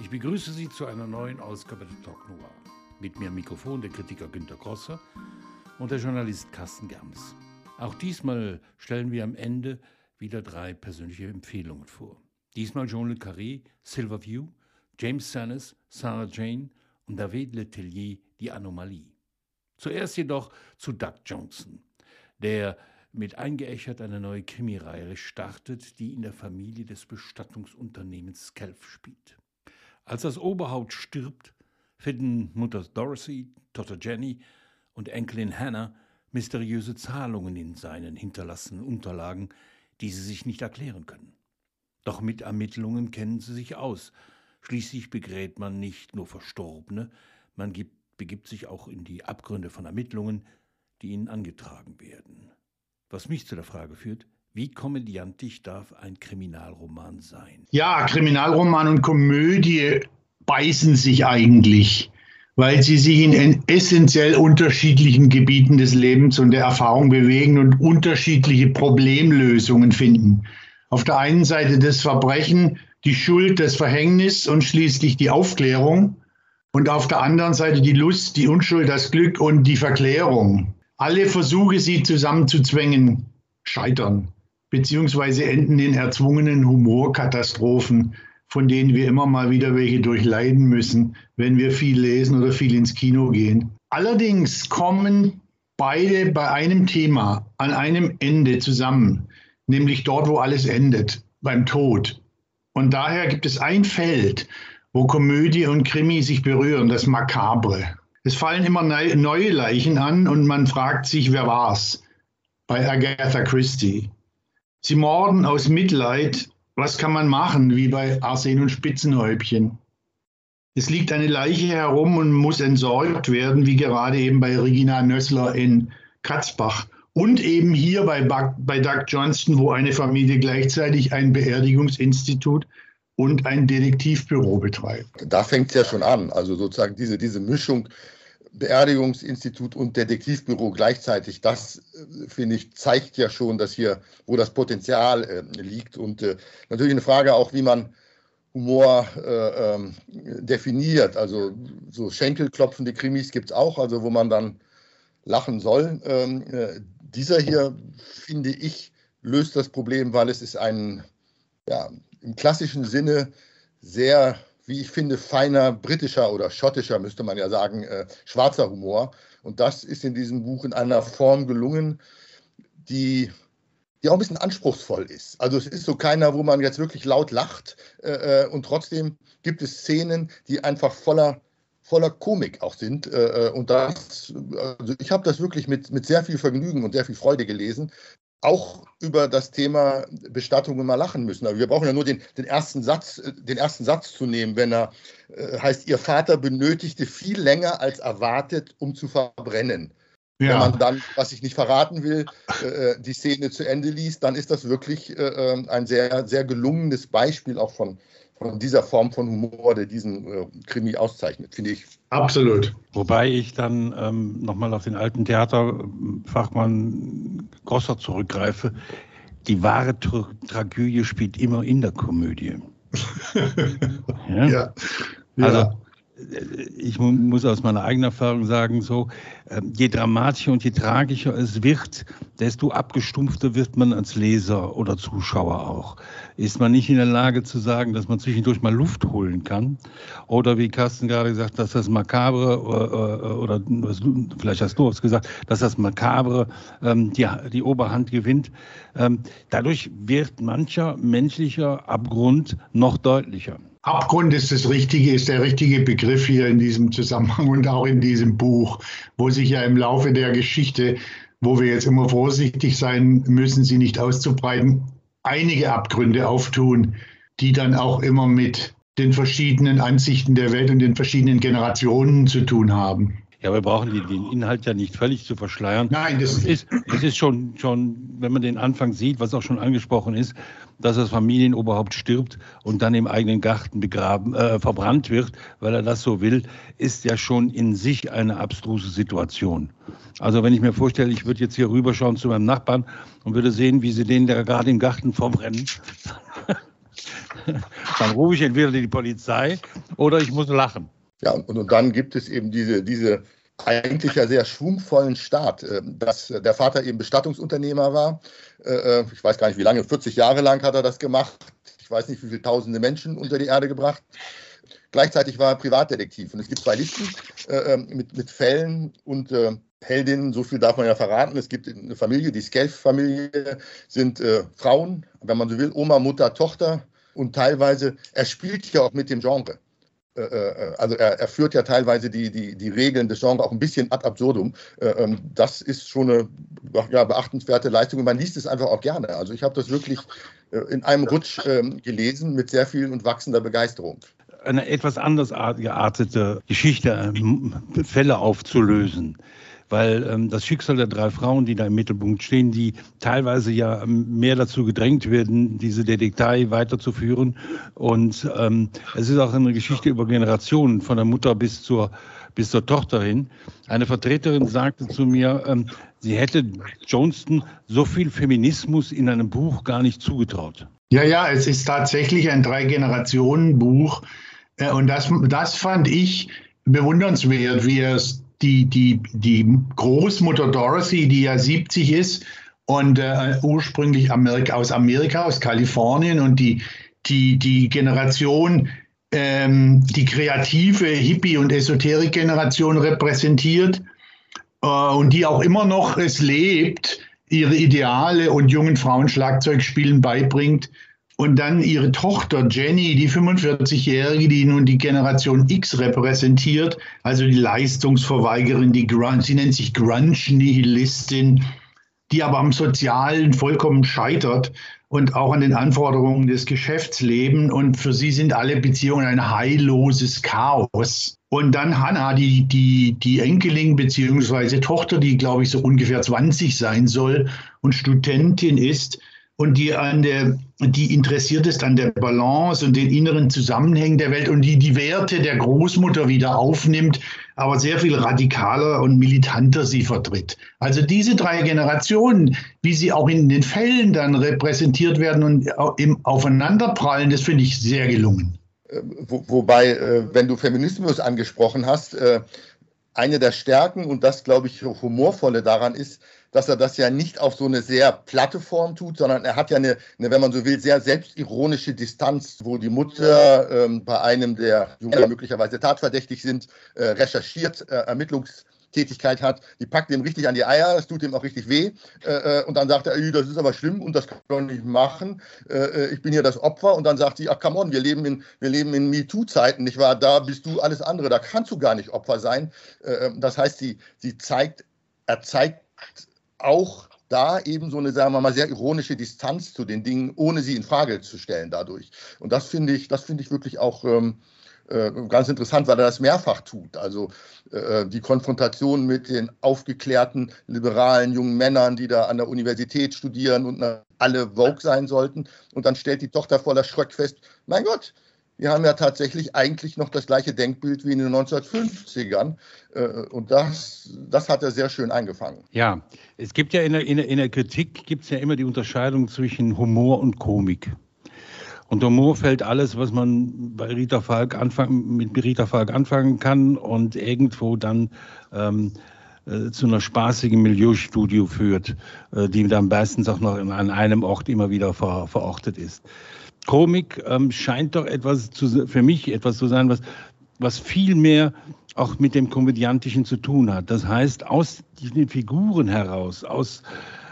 Ich begrüße Sie zu einer neuen Ausgabe der Talk Noir. Mit mir am Mikrofon der Kritiker Günter Grosser und der Journalist Carsten Germs. Auch diesmal stellen wir am Ende wieder drei persönliche Empfehlungen vor. Diesmal Jean Le Carré, Silverview, James Sannes, Sarah Jane und David Letellier, Die Anomalie. Zuerst jedoch zu Doug Johnson, der mit eingeächert eine neue Krimireihe startet, die in der Familie des Bestattungsunternehmens Skelf spielt. Als das Oberhaupt stirbt, finden Mutter Dorothy, Tochter Jenny und Enkelin Hannah mysteriöse Zahlungen in seinen hinterlassenen Unterlagen, die sie sich nicht erklären können. Doch mit Ermittlungen kennen sie sich aus. Schließlich begräbt man nicht nur Verstorbene, man gibt, begibt sich auch in die Abgründe von Ermittlungen, die ihnen angetragen werden. Was mich zu der Frage führt, wie komödiantisch darf ein Kriminalroman sein? Ja, Kriminalroman und Komödie beißen sich eigentlich, weil sie sich in essentiell unterschiedlichen Gebieten des Lebens und der Erfahrung bewegen und unterschiedliche Problemlösungen finden. Auf der einen Seite das Verbrechen, die Schuld, das Verhängnis und schließlich die Aufklärung. Und auf der anderen Seite die Lust, die Unschuld, das Glück und die Verklärung. Alle Versuche, sie zusammenzuzwängen, scheitern beziehungsweise enden in erzwungenen Humorkatastrophen, von denen wir immer mal wieder welche durchleiden müssen, wenn wir viel lesen oder viel ins Kino gehen. Allerdings kommen beide bei einem Thema an einem Ende zusammen, nämlich dort, wo alles endet, beim Tod. Und daher gibt es ein Feld, wo Komödie und Krimi sich berühren, das Makabre. Es fallen immer neue Leichen an und man fragt sich, wer war's? Bei Agatha Christie. Sie morden aus Mitleid. Was kann man machen, wie bei Arsen und Spitzenhäubchen? Es liegt eine Leiche herum und muss entsorgt werden, wie gerade eben bei Regina Nössler in Katzbach. Und eben hier bei, bei Doug Johnston, wo eine Familie gleichzeitig ein Beerdigungsinstitut und ein Detektivbüro betreibt. Da fängt es ja schon an. Also sozusagen diese, diese Mischung Beerdigungsinstitut und Detektivbüro gleichzeitig, das äh, finde ich, zeigt ja schon, dass hier, wo das Potenzial äh, liegt. Und äh, natürlich eine Frage auch, wie man Humor äh, ähm, definiert. Also so schenkelklopfende Krimis gibt es auch, also wo man dann lachen soll. Ähm, äh, dieser hier, finde ich, löst das Problem, weil es ist ein, ja, im klassischen Sinne sehr wie ich finde, feiner britischer oder schottischer, müsste man ja sagen, äh, schwarzer Humor. Und das ist in diesem Buch in einer Form gelungen, die, die auch ein bisschen anspruchsvoll ist. Also es ist so keiner, wo man jetzt wirklich laut lacht äh, äh und trotzdem gibt es Szenen, die einfach voller voller Komik auch sind. Äh, äh, und das, also ich habe das wirklich mit, mit sehr viel Vergnügen und sehr viel Freude gelesen auch über das Thema Bestattungen mal lachen müssen. Aber wir brauchen ja nur den, den, ersten, Satz, äh, den ersten Satz zu nehmen, wenn er äh, heißt, Ihr Vater benötigte viel länger als erwartet, um zu verbrennen. Ja. Wenn man dann, was ich nicht verraten will, äh, äh die Szene zu Ende liest, dann ist das wirklich äh, ähm, ein sehr, sehr gelungenes Beispiel auch von, von dieser Form von Humor, der diesen äh, Krimi auszeichnet, finde ich. Absolut. Wobei ich dann ähm, nochmal auf den alten Theaterfachmann Grosser zurückgreife. Die wahre Tra Tragödie spielt immer in der Komödie. ja? ja. Also, ich muss aus meiner eigenen Erfahrung sagen, so, ähm, je dramatischer und je tragischer es wird, desto abgestumpfter wird man als Leser oder Zuschauer auch. Ist man nicht in der Lage zu sagen, dass man zwischendurch mal Luft holen kann? Oder wie Carsten gerade gesagt, dass das Makabre, äh, äh, oder, oder vielleicht hast du es gesagt, dass das Makabre ähm, die, die Oberhand gewinnt. Ähm, dadurch wird mancher menschlicher Abgrund noch deutlicher. Abgrund ist das richtige, ist der richtige Begriff hier in diesem Zusammenhang und auch in diesem Buch, wo sich ja im Laufe der Geschichte, wo wir jetzt immer vorsichtig sein müssen, sie nicht auszubreiten, einige Abgründe auftun, die dann auch immer mit den verschiedenen Ansichten der Welt und den verschiedenen Generationen zu tun haben. Ja, wir brauchen den Inhalt ja nicht völlig zu verschleiern. Nein, das ist, es ist schon, schon, wenn man den Anfang sieht, was auch schon angesprochen ist, dass das Familienoberhaupt stirbt und dann im eigenen Garten begraben, äh, verbrannt wird, weil er das so will, ist ja schon in sich eine abstruse Situation. Also wenn ich mir vorstelle, ich würde jetzt hier rüberschauen zu meinem Nachbarn und würde sehen, wie sie den da gerade im Garten verbrennen, dann rufe ich entweder die Polizei oder ich muss lachen. Ja, und, und dann gibt es eben diese, diese eigentlich ja sehr schwungvollen Start, äh, dass der Vater eben Bestattungsunternehmer war. Äh, äh, ich weiß gar nicht, wie lange, 40 Jahre lang hat er das gemacht. Ich weiß nicht, wie viele tausende Menschen unter die Erde gebracht. Gleichzeitig war er Privatdetektiv. Und es gibt zwei Listen mit, mit Fällen und Heldinnen, so viel darf man ja verraten. Es gibt eine Familie, die Skelf-Familie, sind Frauen, wenn man so will, Oma, Mutter, Tochter. Und teilweise, er spielt ja auch mit dem Genre. Äh, äh, also er, er, führt ja teilweise die, die, die Regeln des Genres auch ein bisschen ad absurdum. Äh, ähm, das ist schon eine ja, beachtenswerte Leistung und man liest es einfach auch gerne. Also ich habe das wirklich in einem Rutsch ähm, gelesen mit sehr viel und wachsender Begeisterung. Eine etwas anders geartete Geschichte, Fälle aufzulösen weil ähm, das Schicksal der drei Frauen, die da im Mittelpunkt stehen, die teilweise ja ähm, mehr dazu gedrängt werden, diese Detektei weiterzuführen. Und ähm, es ist auch eine Geschichte über Generationen, von der Mutter bis zur, bis zur Tochter hin. Eine Vertreterin sagte zu mir, ähm, sie hätte Johnston so viel Feminismus in einem Buch gar nicht zugetraut. Ja, ja, es ist tatsächlich ein Drei-Generationen-Buch. Äh, und das, das fand ich bewundernswert, wie er es die, die, die Großmutter Dorothy, die ja 70 ist und äh, ursprünglich Amerika, aus Amerika, aus Kalifornien und die, die, die Generation, ähm, die kreative Hippie- und Esoterik-Generation repräsentiert äh, und die auch immer noch es lebt, ihre Ideale und jungen Frauen Schlagzeugspielen beibringt und dann ihre Tochter Jenny, die 45-Jährige, die nun die Generation X repräsentiert, also die Leistungsverweigerin, die Grunge, sie nennt sich Grunge-Nihilistin, die aber am Sozialen vollkommen scheitert und auch an den Anforderungen des Geschäftslebens. Und für sie sind alle Beziehungen ein heilloses Chaos. Und dann Hannah, die, die, die Enkelin bzw. Tochter, die, glaube ich, so ungefähr 20 sein soll und Studentin ist, und die an der, die interessiert ist an der Balance und den inneren Zusammenhängen der Welt und die die Werte der Großmutter wieder aufnimmt, aber sehr viel radikaler und militanter sie vertritt. Also diese drei Generationen, wie sie auch in den Fällen dann repräsentiert werden und im Aufeinanderprallen, das finde ich sehr gelungen. Äh, wo, wobei, äh, wenn du Feminismus angesprochen hast, äh, eine der Stärken und das, glaube ich, humorvolle daran ist, dass er das ja nicht auf so eine sehr platte Form tut, sondern er hat ja eine, eine wenn man so will, sehr selbstironische Distanz, wo die Mutter ähm, bei einem der Jungen möglicherweise tatverdächtig sind, äh, recherchiert, äh, Ermittlungstätigkeit hat, die packt ihm richtig an die Eier, das tut ihm auch richtig weh. Äh, äh und dann sagt er, das ist aber schlimm und das kann man nicht machen. Äh, äh, ich bin hier das Opfer. Und dann sagt sie, ach come on, wir leben in, wir leben in MeToo-Zeiten, nicht wahr? Da bist du alles andere, da kannst du gar nicht Opfer sein. das heißt, sie, sie zeigt, er zeigt auch da eben so eine, sagen wir mal, sehr ironische Distanz zu den Dingen, ohne sie in Frage zu stellen dadurch. Und das finde ich, das finde ich wirklich auch ähm, äh, ganz interessant, weil er das mehrfach tut. Also äh, die Konfrontation mit den aufgeklärten, liberalen jungen Männern, die da an der Universität studieren und alle Vogue sein sollten. Und dann stellt die Tochter voller Schreck fest, mein Gott, wir haben ja tatsächlich eigentlich noch das gleiche Denkbild wie in den 1950ern. Äh, und das, das hat er sehr schön eingefangen. Ja, es gibt ja in der, in der, in der Kritik gibt es ja immer die Unterscheidung zwischen Humor und Komik. Und Humor fällt alles, was man bei Rita Falk anfangen, mit Rita Falk anfangen kann und irgendwo dann ähm, äh, zu einer spaßigen Milieustudio führt, äh, die dann meistens auch noch in, an einem Ort immer wieder ver, verortet ist. Komik ähm, scheint doch etwas zu, für mich etwas zu sein, was, was viel mehr auch mit dem Komödiantischen zu tun hat. Das heißt, aus diesen Figuren heraus, aus,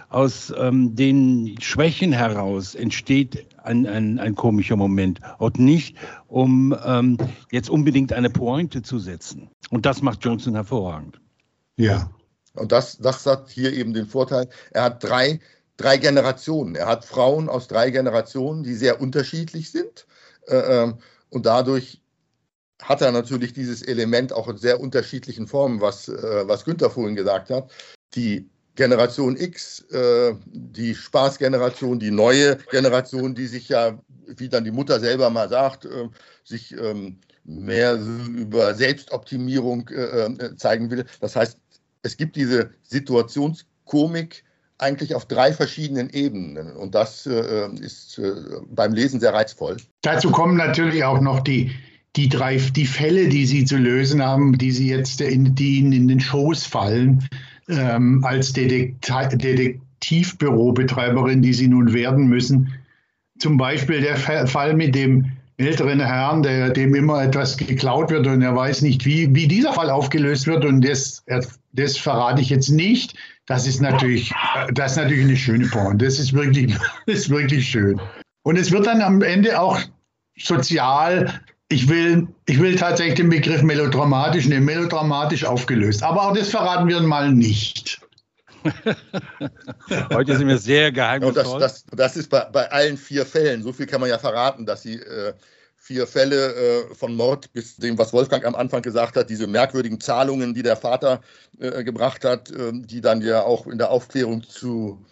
aus ähm, den Schwächen heraus entsteht ein, ein, ein komischer Moment und nicht, um ähm, jetzt unbedingt eine Pointe zu setzen. Und das macht Johnson hervorragend. Ja. Und das, das hat hier eben den Vorteil, er hat drei drei Generationen. Er hat Frauen aus drei Generationen, die sehr unterschiedlich sind. Äh, ähm, und dadurch hat er natürlich dieses Element auch in sehr unterschiedlichen Formen, was, äh, was Günther vorhin gesagt hat. Die Generation X, äh, die Spaßgeneration, die neue Generation, die sich ja, wie dann die Mutter selber mal sagt, sich ähm, mehr über Selbstoptimierung zeigen will. Das heißt, es gibt diese Situationskomik, eigentlich auf drei verschiedenen Ebenen. Und das äh, ist äh, beim Lesen sehr reizvoll. Dazu kommen natürlich auch noch die, die drei die Fälle, die Sie zu lösen haben, die Sie jetzt in, die Ihnen in den Schoß fallen, ähm, als Detektivbürobetreiberin, die Sie nun werden müssen. Zum Beispiel der Fall mit dem älteren Herrn, der, dem immer etwas geklaut wird und er weiß nicht, wie, wie dieser Fall aufgelöst wird. Und das, das verrate ich jetzt nicht. Das ist natürlich, das ist natürlich eine schöne Porn. Das ist wirklich, das ist wirklich schön. Und es wird dann am Ende auch sozial, ich will, ich will tatsächlich den Begriff melodramatisch, ne, melodramatisch aufgelöst. Aber auch das verraten wir mal nicht. Heute sind wir sehr geheimnisvoll. Das, das, das, ist bei, bei, allen vier Fällen, so viel kann man ja verraten, dass sie äh, vier Fälle äh, von Mord bis dem, was Wolfgang am Anfang gesagt hat, diese merkwürdigen Zahlungen, die der Vater äh, gebracht hat, äh, die dann ja auch in der Aufklärung zu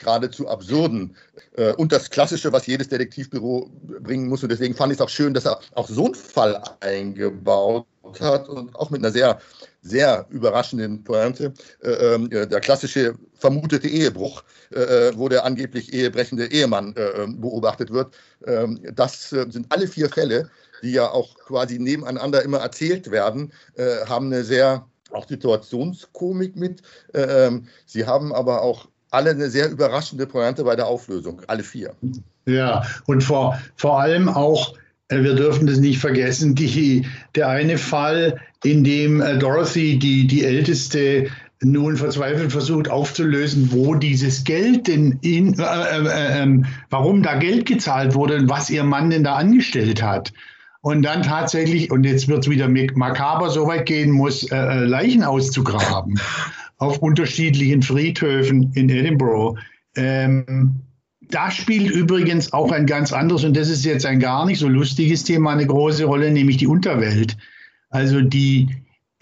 geradezu absurden äh, und das Klassische, was jedes Detektivbüro bringen muss. Und deswegen fand ich es auch schön, dass er auch so einen Fall eingebaut hat und auch mit einer sehr sehr überraschenden Pointe. Äh, ähm, der klassische vermutete Ehebruch, äh, äh, wo der angeblich ehebrechende Ehemann ähm, beobachtet wird. Ähm, das sind alle vier Fälle, die ja auch quasi nebeneinander immer erzählt werden, haben eine sehr auch Situationskomik mit. Sie haben aber auch alle eine sehr überraschende Pointe bei der Auflösung, alle vier. Ja, und vor, vor allem auch äh, wir dürfen das nicht vergessen, die, der eine Fall, in dem äh, Dorothy, die, die älteste, nun verzweifelt versucht aufzulösen, wo dieses Geld denn in, äh, äh, äh, warum da Geld gezahlt wurde und was ihr Mann denn da angestellt hat. Und dann tatsächlich, und jetzt wird es wieder makaber, so weit gehen muss, äh, Leichen auszugraben auf unterschiedlichen Friedhöfen in Edinburgh. Ähm, da spielt übrigens auch ein ganz anderes, und das ist jetzt ein gar nicht so lustiges Thema, eine große Rolle, nämlich die Unterwelt. Also die,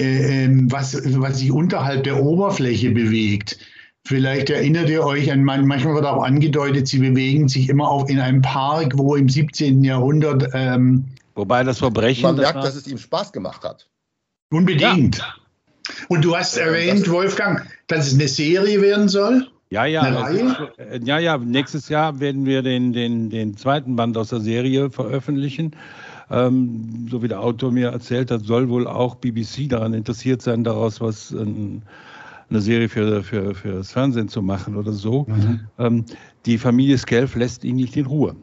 äh, ähm, was, was sich unterhalb der Oberfläche bewegt. Vielleicht erinnert ihr euch an, manchmal wird auch angedeutet, sie bewegen sich immer auch in einem Park, wo im 17. Jahrhundert. Ähm, Wobei das Verbrechen. Man merkt, das dass es ihm Spaß gemacht hat. Unbedingt. Ja. Und du hast erwähnt, Wolfgang, dass es eine Serie werden soll? Ja, ja. Ist, äh, ja, ja. Nächstes Jahr werden wir den, den, den zweiten Band aus der Serie veröffentlichen. Ähm, so wie der Autor mir erzählt hat, soll wohl auch BBC daran interessiert sein, daraus was ähm, eine Serie für, für, für das Fernsehen zu machen oder so. Mhm. Ähm, die Familie Skelf lässt ihn nicht in Ruhe.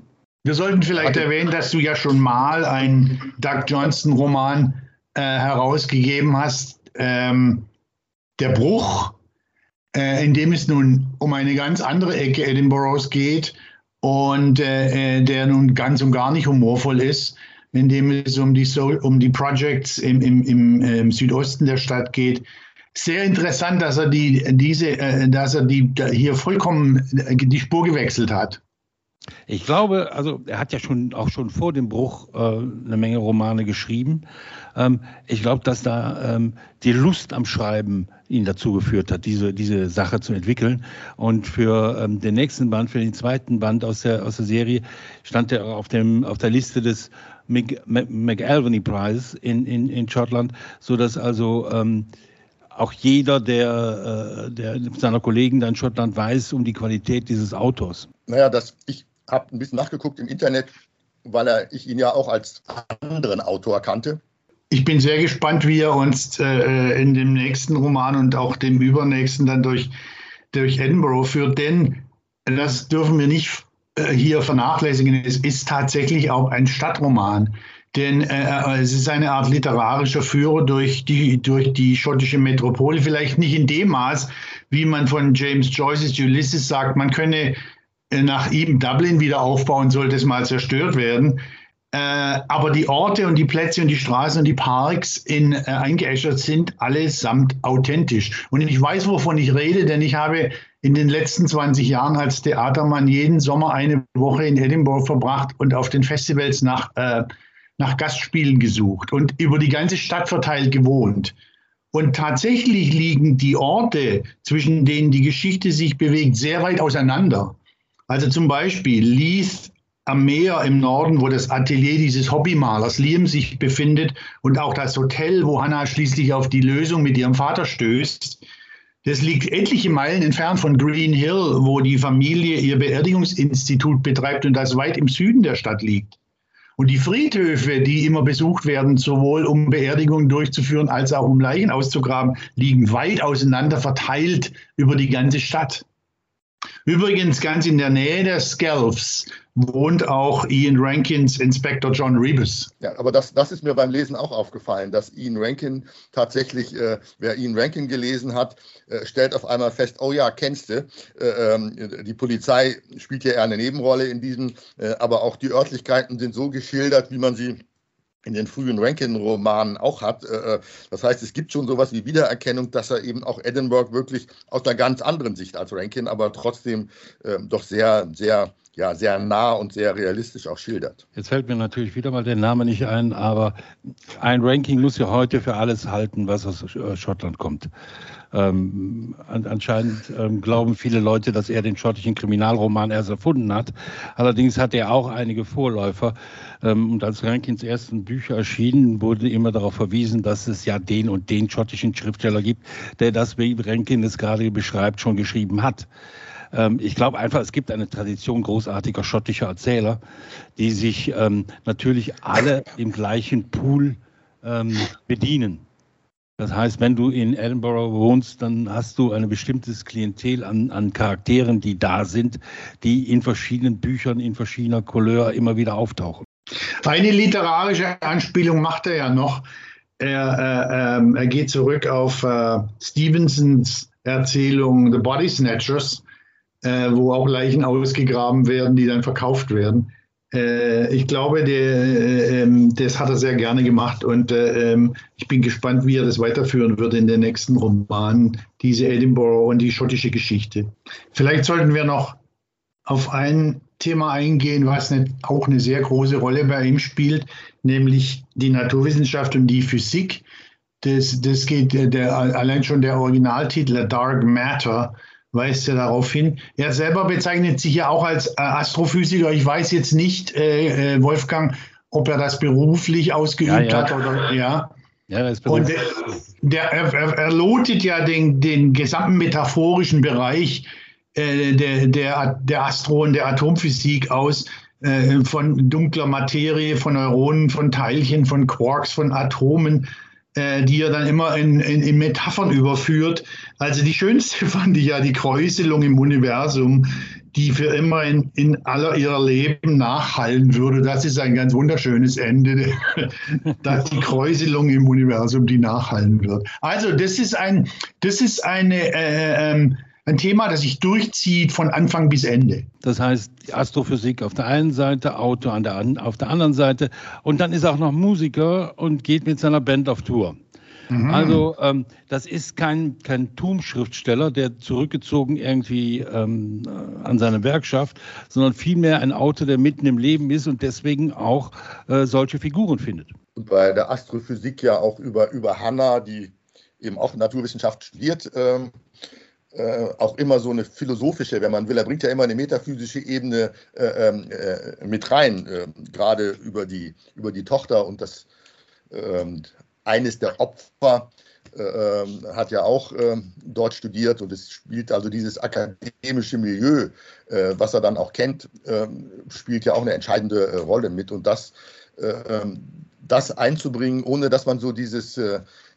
Wir sollten vielleicht erwähnen, dass du ja schon mal einen Doug Johnston-Roman äh, herausgegeben hast. Ähm, der Bruch äh, in dem es nun um eine ganz andere Ecke Edinburghs geht und äh, äh, der nun ganz und gar nicht humorvoll ist, in dem es um die, so um die Projects im, im, im, im Südosten der Stadt geht. Sehr interessant, dass er die, diese, äh, dass er die hier vollkommen äh, die Spur gewechselt hat. Ich glaube, also er hat ja schon auch schon vor dem Bruch äh, eine Menge Romane geschrieben. Ähm, ich glaube, dass da ähm, die Lust am Schreiben ihn dazu geführt hat, diese, diese Sache zu entwickeln. Und für ähm, den nächsten Band, für den zweiten Band aus der, aus der Serie, stand er auf, dem, auf der Liste des McAlvany Prize in, in, in Schottland, sodass also ähm, auch jeder der, äh, der seiner Kollegen da in Schottland weiß um die Qualität dieses Autors. Naja, das, ich habe ein bisschen nachgeguckt im Internet, weil er, ich ihn ja auch als anderen Autor kannte. Ich bin sehr gespannt, wie er uns äh, in dem nächsten Roman und auch dem übernächsten dann durch, durch Edinburgh führt, denn das dürfen wir nicht hier vernachlässigen. Es ist tatsächlich auch ein Stadtroman, denn äh, es ist eine Art literarischer Führer durch die, durch die schottische Metropole, vielleicht nicht in dem Maß, wie man von James Joyce's Ulysses sagt, man könne äh, nach ihm Dublin wieder aufbauen, sollte es mal zerstört werden. Äh, aber die Orte und die Plätze und die Straßen und die Parks in äh, eingeäschert sind allesamt authentisch. Und ich weiß, wovon ich rede, denn ich habe in den letzten 20 Jahren als Theatermann jeden Sommer eine Woche in Edinburgh verbracht und auf den Festivals nach, äh, nach Gastspielen gesucht und über die ganze Stadt verteilt gewohnt. Und tatsächlich liegen die Orte, zwischen denen die Geschichte sich bewegt, sehr weit auseinander. Also zum Beispiel Leith am Meer im Norden, wo das Atelier dieses Hobbymalers Liam sich befindet und auch das Hotel, wo Hannah schließlich auf die Lösung mit ihrem Vater stößt, Das liegt etliche Meilen entfernt von Green Hill, wo die Familie ihr Beerdigungsinstitut betreibt und das weit im Süden der Stadt liegt. Und die Friedhöfe, die immer besucht werden, sowohl um Beerdigungen durchzuführen als auch um Leichen auszugraben, liegen weit auseinander verteilt über die ganze Stadt. Übrigens ganz in der Nähe der Skelfs wohnt auch Ian Rankins Inspektor John Rebus. Ja, aber das, das ist mir beim Lesen auch aufgefallen, dass Ian Rankin tatsächlich, äh, wer Ian Rankin gelesen hat, äh, stellt auf einmal fest, oh ja, kennst du, äh, ähm, die Polizei spielt ja eher eine Nebenrolle in diesem, äh, aber auch die Örtlichkeiten sind so geschildert, wie man sie in den frühen Rankin-Romanen auch hat. Äh, äh, das heißt, es gibt schon sowas wie Wiedererkennung, dass er eben auch Edinburgh wirklich aus einer ganz anderen Sicht als Rankin, aber trotzdem äh, doch sehr, sehr ja, sehr nah und sehr realistisch auch schildert. Jetzt fällt mir natürlich wieder mal der Name nicht ein, aber ein Ranking muss ja heute für alles halten, was aus Schottland kommt. Ähm, anscheinend ähm, glauben viele Leute, dass er den schottischen Kriminalroman erst erfunden hat. Allerdings hat er auch einige Vorläufer. Ähm, und als Rankins ersten Bücher erschienen, wurde immer darauf verwiesen, dass es ja den und den schottischen Schriftsteller gibt, der das, wie Rankin es gerade beschreibt, schon geschrieben hat. Ähm, ich glaube einfach, es gibt eine Tradition großartiger schottischer Erzähler, die sich ähm, natürlich alle im gleichen Pool ähm, bedienen. Das heißt, wenn du in Edinburgh wohnst, dann hast du ein bestimmtes Klientel an, an, Charakteren, die da sind, die in verschiedenen Büchern, in verschiedener Couleur immer wieder auftauchen. Eine literarische Anspielung macht er ja noch. Er, äh, äh, er geht zurück auf äh, Stevensons Erzählung The Body Snatchers, äh, wo auch Leichen ausgegraben werden, die dann verkauft werden. Äh, ich glaube, der, äh, ähm, das hat er sehr gerne gemacht und äh, ähm, ich bin gespannt, wie er das weiterführen wird in den nächsten Romanen, diese Edinburgh und die schottische Geschichte. Vielleicht sollten wir noch auf ein Thema eingehen, was eine, auch eine sehr große Rolle bei ihm spielt, nämlich die Naturwissenschaft und die Physik. Das, das geht der, allein schon der Originaltitel Dark Matter weist ja darauf hin. Er selber bezeichnet sich ja auch als äh, Astrophysiker. Ich weiß jetzt nicht, äh, äh, Wolfgang, ob er das beruflich ausgeübt ja, ja. hat oder ja. Ja, das Und der, der er, er, lotet ja den, den gesamten metaphorischen Bereich äh, der, der, der Astro- und der Atomphysik aus, äh, von dunkler Materie, von Neuronen, von Teilchen, von Quarks, von Atomen äh, die er dann immer in, in, in, Metaphern überführt. Also die schönste fand ich ja die Kräuselung im Universum, die für immer in, in aller ihrer Leben nachhallen würde. Das ist ein ganz wunderschönes Ende, dass die Kräuselung im Universum, die nachhallen wird. Also das ist ein, das ist eine äh, ähm, ein Thema, das sich durchzieht von Anfang bis Ende. Das heißt, Astrophysik auf der einen Seite, Auto an der, auf der anderen Seite. Und dann ist er auch noch Musiker und geht mit seiner Band auf Tour. Mhm. Also ähm, das ist kein, kein Tum-Schriftsteller, der zurückgezogen irgendwie ähm, an seine Werkschaft, sondern vielmehr ein Autor, der mitten im Leben ist und deswegen auch äh, solche Figuren findet. Und bei der Astrophysik ja auch über, über Hanna, die eben auch Naturwissenschaft studiert, ähm, äh, auch immer so eine philosophische, wenn man will. Er bringt ja immer eine metaphysische Ebene äh, ähm, äh, mit rein, äh, gerade über die, über die Tochter und das ähm, eines der Opfer äh, ähm, hat ja auch dort studiert und es spielt also dieses akademische Milieu, was er dann auch kennt, spielt ja auch eine entscheidende Rolle mit und das, das einzubringen, ohne dass man so dieses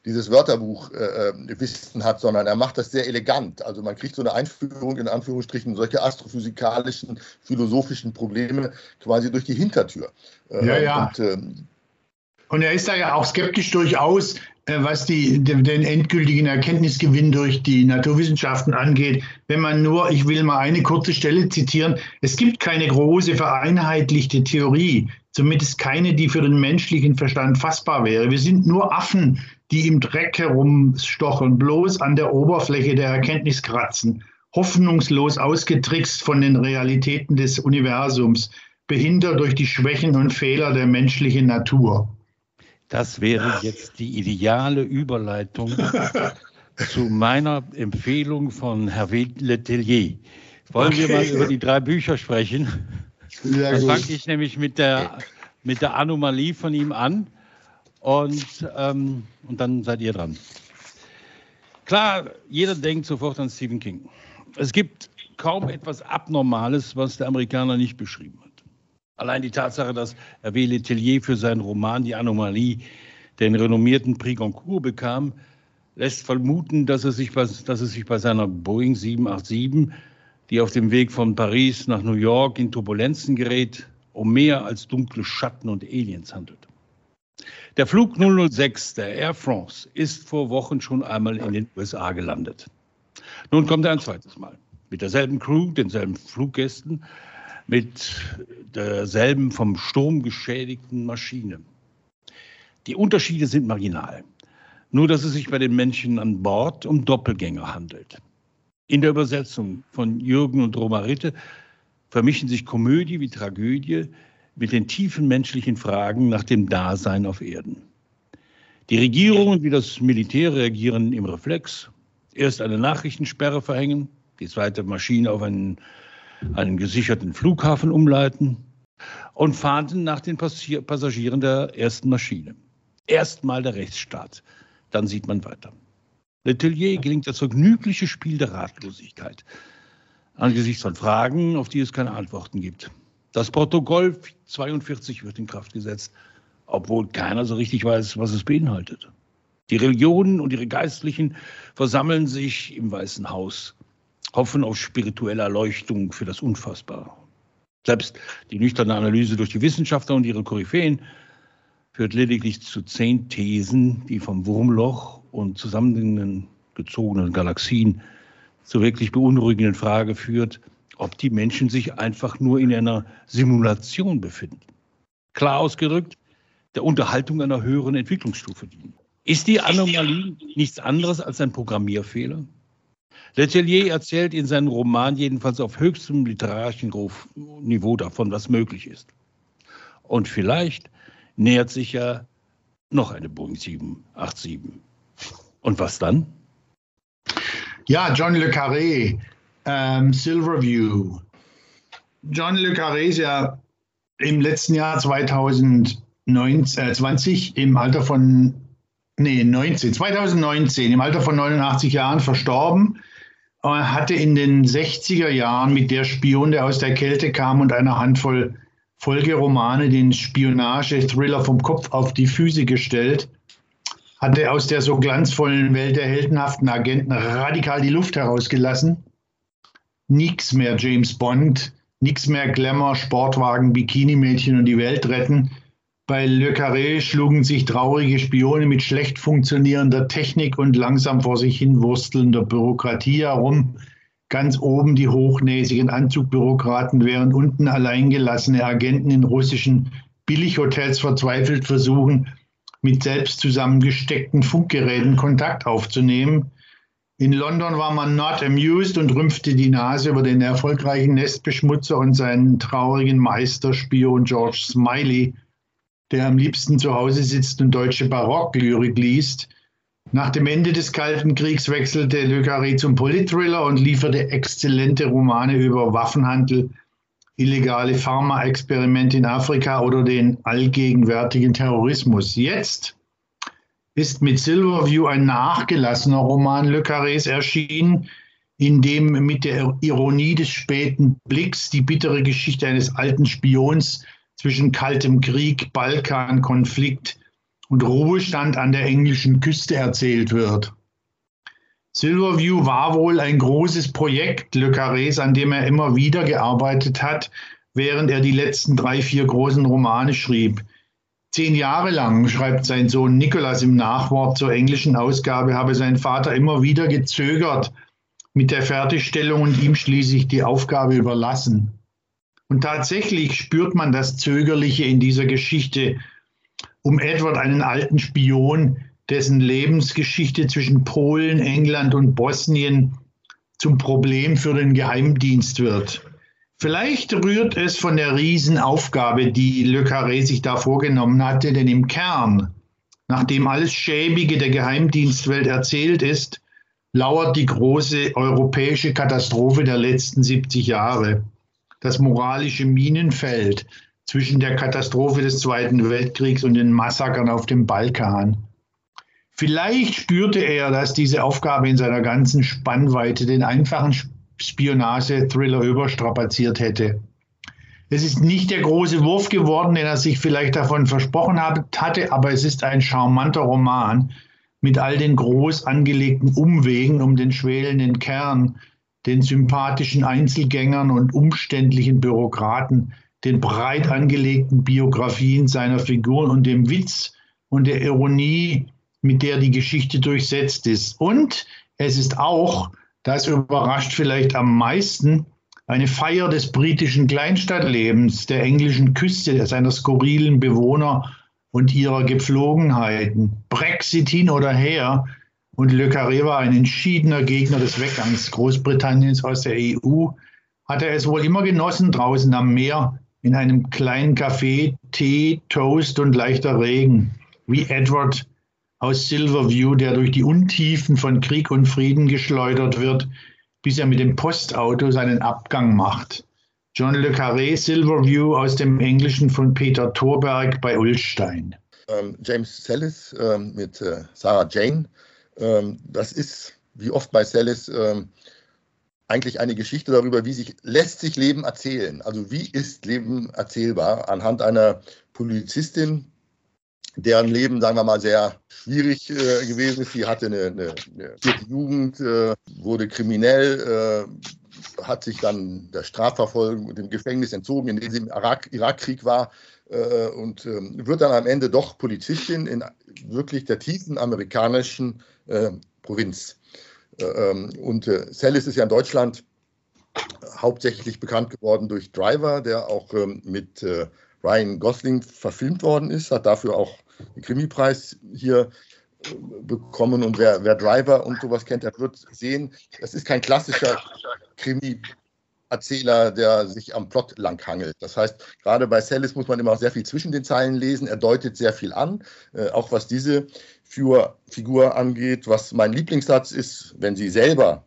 dieses Wörterbuch äh, äh, Wissen hat, sondern er macht das sehr elegant. Also man kriegt so eine Einführung in Anführungsstrichen solche astrophysikalischen, philosophischen Probleme quasi durch die Hintertür. Äh, ja, ja. Und, äh, und, er ist da ja auch skeptisch durchaus, äh, was die, den, den endgültigen Erkenntnisgewinn durch die Naturwissenschaften angeht. Wenn man nur, ich will mal eine kurze Stelle zitieren, es gibt keine große vereinheitlichte Theorie, zumindest keine, die für den menschlichen Verstand fassbar wäre. Wir sind nur Affen, die im Dreck herumstochen, bloß an der Oberfläche der Erkenntnis kratzen, hoffnungslos ausgetrickst von den Realitäten des Universums, behindert durch die Schwächen und Fehler der menschlichen Natur. Das wäre jetzt die ideale Überleitung zu meiner Empfehlung von Herr Letellier. Wollen okay. wir mal über die drei Bücher sprechen? Ja, Dann fange ich nämlich mit der, mit der Anomalie von ihm an. Und, ähm, und dann seid ihr dran. Klar, jeder denkt sofort an Stephen King. Es gibt kaum etwas Abnormales, was der Amerikaner nicht beschrieben hat. Allein die Tatsache, dass Hervé Letellier für seinen Roman Die Anomalie den renommierten Prix Goncourt bekam, lässt vermuten, dass es, sich bei, dass es sich bei seiner Boeing 787, die auf dem Weg von Paris nach New York in Turbulenzen gerät, um mehr als dunkle Schatten und Aliens handelt. Der Flug 006 der Air France ist vor Wochen schon einmal in den USA gelandet. Nun kommt er ein zweites Mal. Mit derselben Crew, denselben Fluggästen, mit derselben vom Sturm geschädigten Maschine. Die Unterschiede sind marginal. Nur, dass es sich bei den Menschen an Bord um Doppelgänger handelt. In der Übersetzung von Jürgen und Romaritte vermischen sich Komödie wie Tragödie mit den tiefen menschlichen Fragen nach dem Dasein auf Erden. Die Regierungen wie das Militär reagieren im Reflex. Erst eine Nachrichtensperre verhängen, die zweite Maschine auf einen, einen gesicherten Flughafen umleiten und fahnden nach den Passagieren der ersten Maschine. Erstmal der Rechtsstaat, dann sieht man weiter. Letelier gelingt das vergnügliche Spiel der Ratlosigkeit angesichts von Fragen, auf die es keine Antworten gibt. Das Protokoll 42 wird in Kraft gesetzt, obwohl keiner so richtig weiß, was es beinhaltet. Die Religionen und ihre Geistlichen versammeln sich im Weißen Haus, hoffen auf spirituelle Erleuchtung für das Unfassbare. Selbst die nüchterne Analyse durch die Wissenschaftler und ihre Koryphäen führt lediglich zu zehn Thesen, die vom Wurmloch und zusammengezogenen Galaxien zur wirklich beunruhigenden Frage führt, ob die Menschen sich einfach nur in einer Simulation befinden. Klar ausgedrückt, der Unterhaltung einer höheren Entwicklungsstufe dienen. Ist die Anomalie nichts anderes als ein Programmierfehler? Letelier erzählt in seinem Roman jedenfalls auf höchstem literarischen Niveau davon, was möglich ist. Und vielleicht nähert sich ja noch eine Boeing 787. Und was dann? Ja, John Le Carré, ähm, Silverview. John Le Carré ist ja im letzten Jahr 2020 äh, im Alter von, nee, 19, 2019 im Alter von 89 Jahren verstorben. Er hatte in den 60er Jahren mit der Spion, der aus der Kälte kam und einer Handvoll Folgeromane den Spionage-Thriller vom Kopf auf die Füße gestellt, hatte aus der so glanzvollen Welt der heldenhaften Agenten radikal die Luft herausgelassen. Nix mehr James Bond, nix mehr Glamour, Sportwagen, Bikini-Mädchen und die Welt retten. Bei Le Carré schlugen sich traurige Spione mit schlecht funktionierender Technik und langsam vor sich hin wurstelnder Bürokratie herum, Ganz oben die hochnäsigen Anzugbürokraten, während unten alleingelassene Agenten in russischen Billighotels verzweifelt versuchen, mit selbst zusammengesteckten Funkgeräten Kontakt aufzunehmen. In London war man not amused und rümpfte die Nase über den erfolgreichen Nestbeschmutzer und seinen traurigen Meisterspion George Smiley, der am liebsten zu Hause sitzt und deutsche Barocklyrik liest, nach dem Ende des Kalten Kriegs wechselte Le Carré zum Politthriller und lieferte exzellente Romane über Waffenhandel, illegale Pharmaexperimente in Afrika oder den allgegenwärtigen Terrorismus. Jetzt ist mit Silverview ein nachgelassener Roman Le Carrés erschienen, in dem mit der Ironie des späten Blicks die bittere Geschichte eines alten Spions zwischen Kaltem Krieg, Balkankonflikt, und Ruhestand an der englischen Küste erzählt wird. Silverview war wohl ein großes Projekt Le Carrés, an dem er immer wieder gearbeitet hat, während er die letzten drei, vier großen Romane schrieb. Zehn Jahre lang, schreibt sein Sohn Nicholas im Nachwort zur englischen Ausgabe, habe sein Vater immer wieder gezögert mit der Fertigstellung und ihm schließlich die Aufgabe überlassen. Und tatsächlich spürt man das Zögerliche in dieser Geschichte um Edward, einen alten Spion, dessen Lebensgeschichte zwischen Polen, England und Bosnien zum Problem für den Geheimdienst wird. Vielleicht rührt es von der Riesenaufgabe, die Le Carré sich da vorgenommen hatte, denn im Kern, nachdem alles Schäbige der Geheimdienstwelt erzählt ist, lauert die große europäische Katastrophe der letzten 70 Jahre. Das moralische Minenfeld, zwischen der Katastrophe des Zweiten Weltkriegs und den Massakern auf dem Balkan. Vielleicht spürte er, dass diese Aufgabe in seiner ganzen Spannweite den einfachen Spionage-Thriller überstrapaziert hätte. Es ist nicht der große Wurf geworden, den er sich vielleicht davon versprochen hatte, aber es ist ein charmanter Roman mit all den groß angelegten Umwegen um den schwelenden Kern, den sympathischen Einzelgängern und umständlichen Bürokraten, den breit angelegten Biografien seiner Figuren und dem Witz und der Ironie, mit der die Geschichte durchsetzt ist. Und es ist auch, das überrascht vielleicht am meisten, eine Feier des britischen Kleinstadtlebens, der englischen Küste, seiner skurrilen Bewohner und ihrer Gepflogenheiten. Brexit hin oder her. Und Le Carré war ein entschiedener Gegner des Weggangs Großbritanniens aus der EU. Hat er es wohl immer genossen, draußen am Meer, in einem kleinen Café, Tee, Toast und leichter Regen, wie Edward aus Silverview, der durch die Untiefen von Krieg und Frieden geschleudert wird, bis er mit dem Postauto seinen Abgang macht. John Le Carré, Silverview aus dem Englischen von Peter Thorberg bei Ulstein. Ähm, James Sellis ähm, mit äh, Sarah Jane. Ähm, das ist, wie oft bei Sellis, ähm, eigentlich eine Geschichte darüber, wie sich lässt sich Leben erzählen. Also wie ist Leben erzählbar anhand einer Polizistin, deren Leben, sagen wir mal, sehr schwierig äh, gewesen ist. Sie hatte eine, eine, eine Jugend, äh, wurde kriminell, äh, hat sich dann der Strafverfolgung und dem Gefängnis entzogen, in dem sie im Irak, Irakkrieg war äh, und ähm, wird dann am Ende doch Polizistin in wirklich der tiefen amerikanischen äh, Provinz. Äh, ähm, und äh, Cellis ist ja in Deutschland hauptsächlich bekannt geworden durch Driver, der auch ähm, mit Ryan Gosling verfilmt worden ist, hat dafür auch Krimi-Preis hier äh, bekommen. Und wer, wer Driver und sowas kennt, der wird sehen, das ist kein klassischer Krimi. Erzähler, der sich am Plot langhangelt. Das heißt, gerade bei Sellis muss man immer sehr viel zwischen den Zeilen lesen. Er deutet sehr viel an, äh, auch was diese Figur, Figur angeht. Was mein Lieblingssatz ist, wenn sie selber,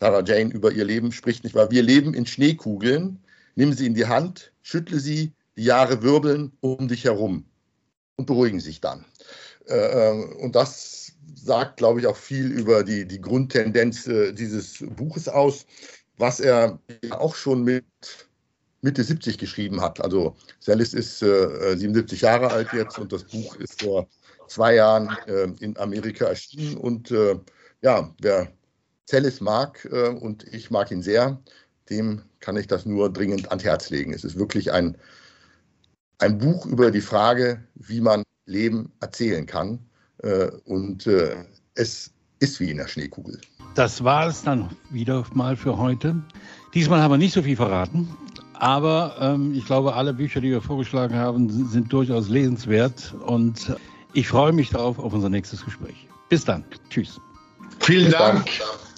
Sarah Jane, über ihr Leben spricht, nicht wahr? Wir leben in Schneekugeln. Nimm sie in die Hand, schüttle sie, die Jahre wirbeln um dich herum und beruhigen sich dann. Äh, äh, und das sagt, glaube ich, auch viel über die, die Grundtendenz äh, dieses Buches aus, was er auch schon mit Mitte 70 geschrieben hat. Also Sellis ist 77 Jahre alt jetzt und das Buch ist vor zwei Jahren in Amerika erschienen. Und ja, wer Sellis mag und ich mag ihn sehr, dem kann ich das nur dringend ans Herz legen. Es ist wirklich ein ein Buch über die Frage, wie man Leben erzählen kann. Äh, und äh, es ist wie in der Schneekugel. Das war es dann wieder mal für heute. Diesmal haben wir nicht so viel verraten, aber ähm, ich glaube, alle Bücher, die wir vorgeschlagen haben, sind, sind durchaus lesenswert und ich freue mich darauf auf unser nächstes Gespräch. Bis dann. Tschüss. Vielen Dank.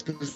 Dank.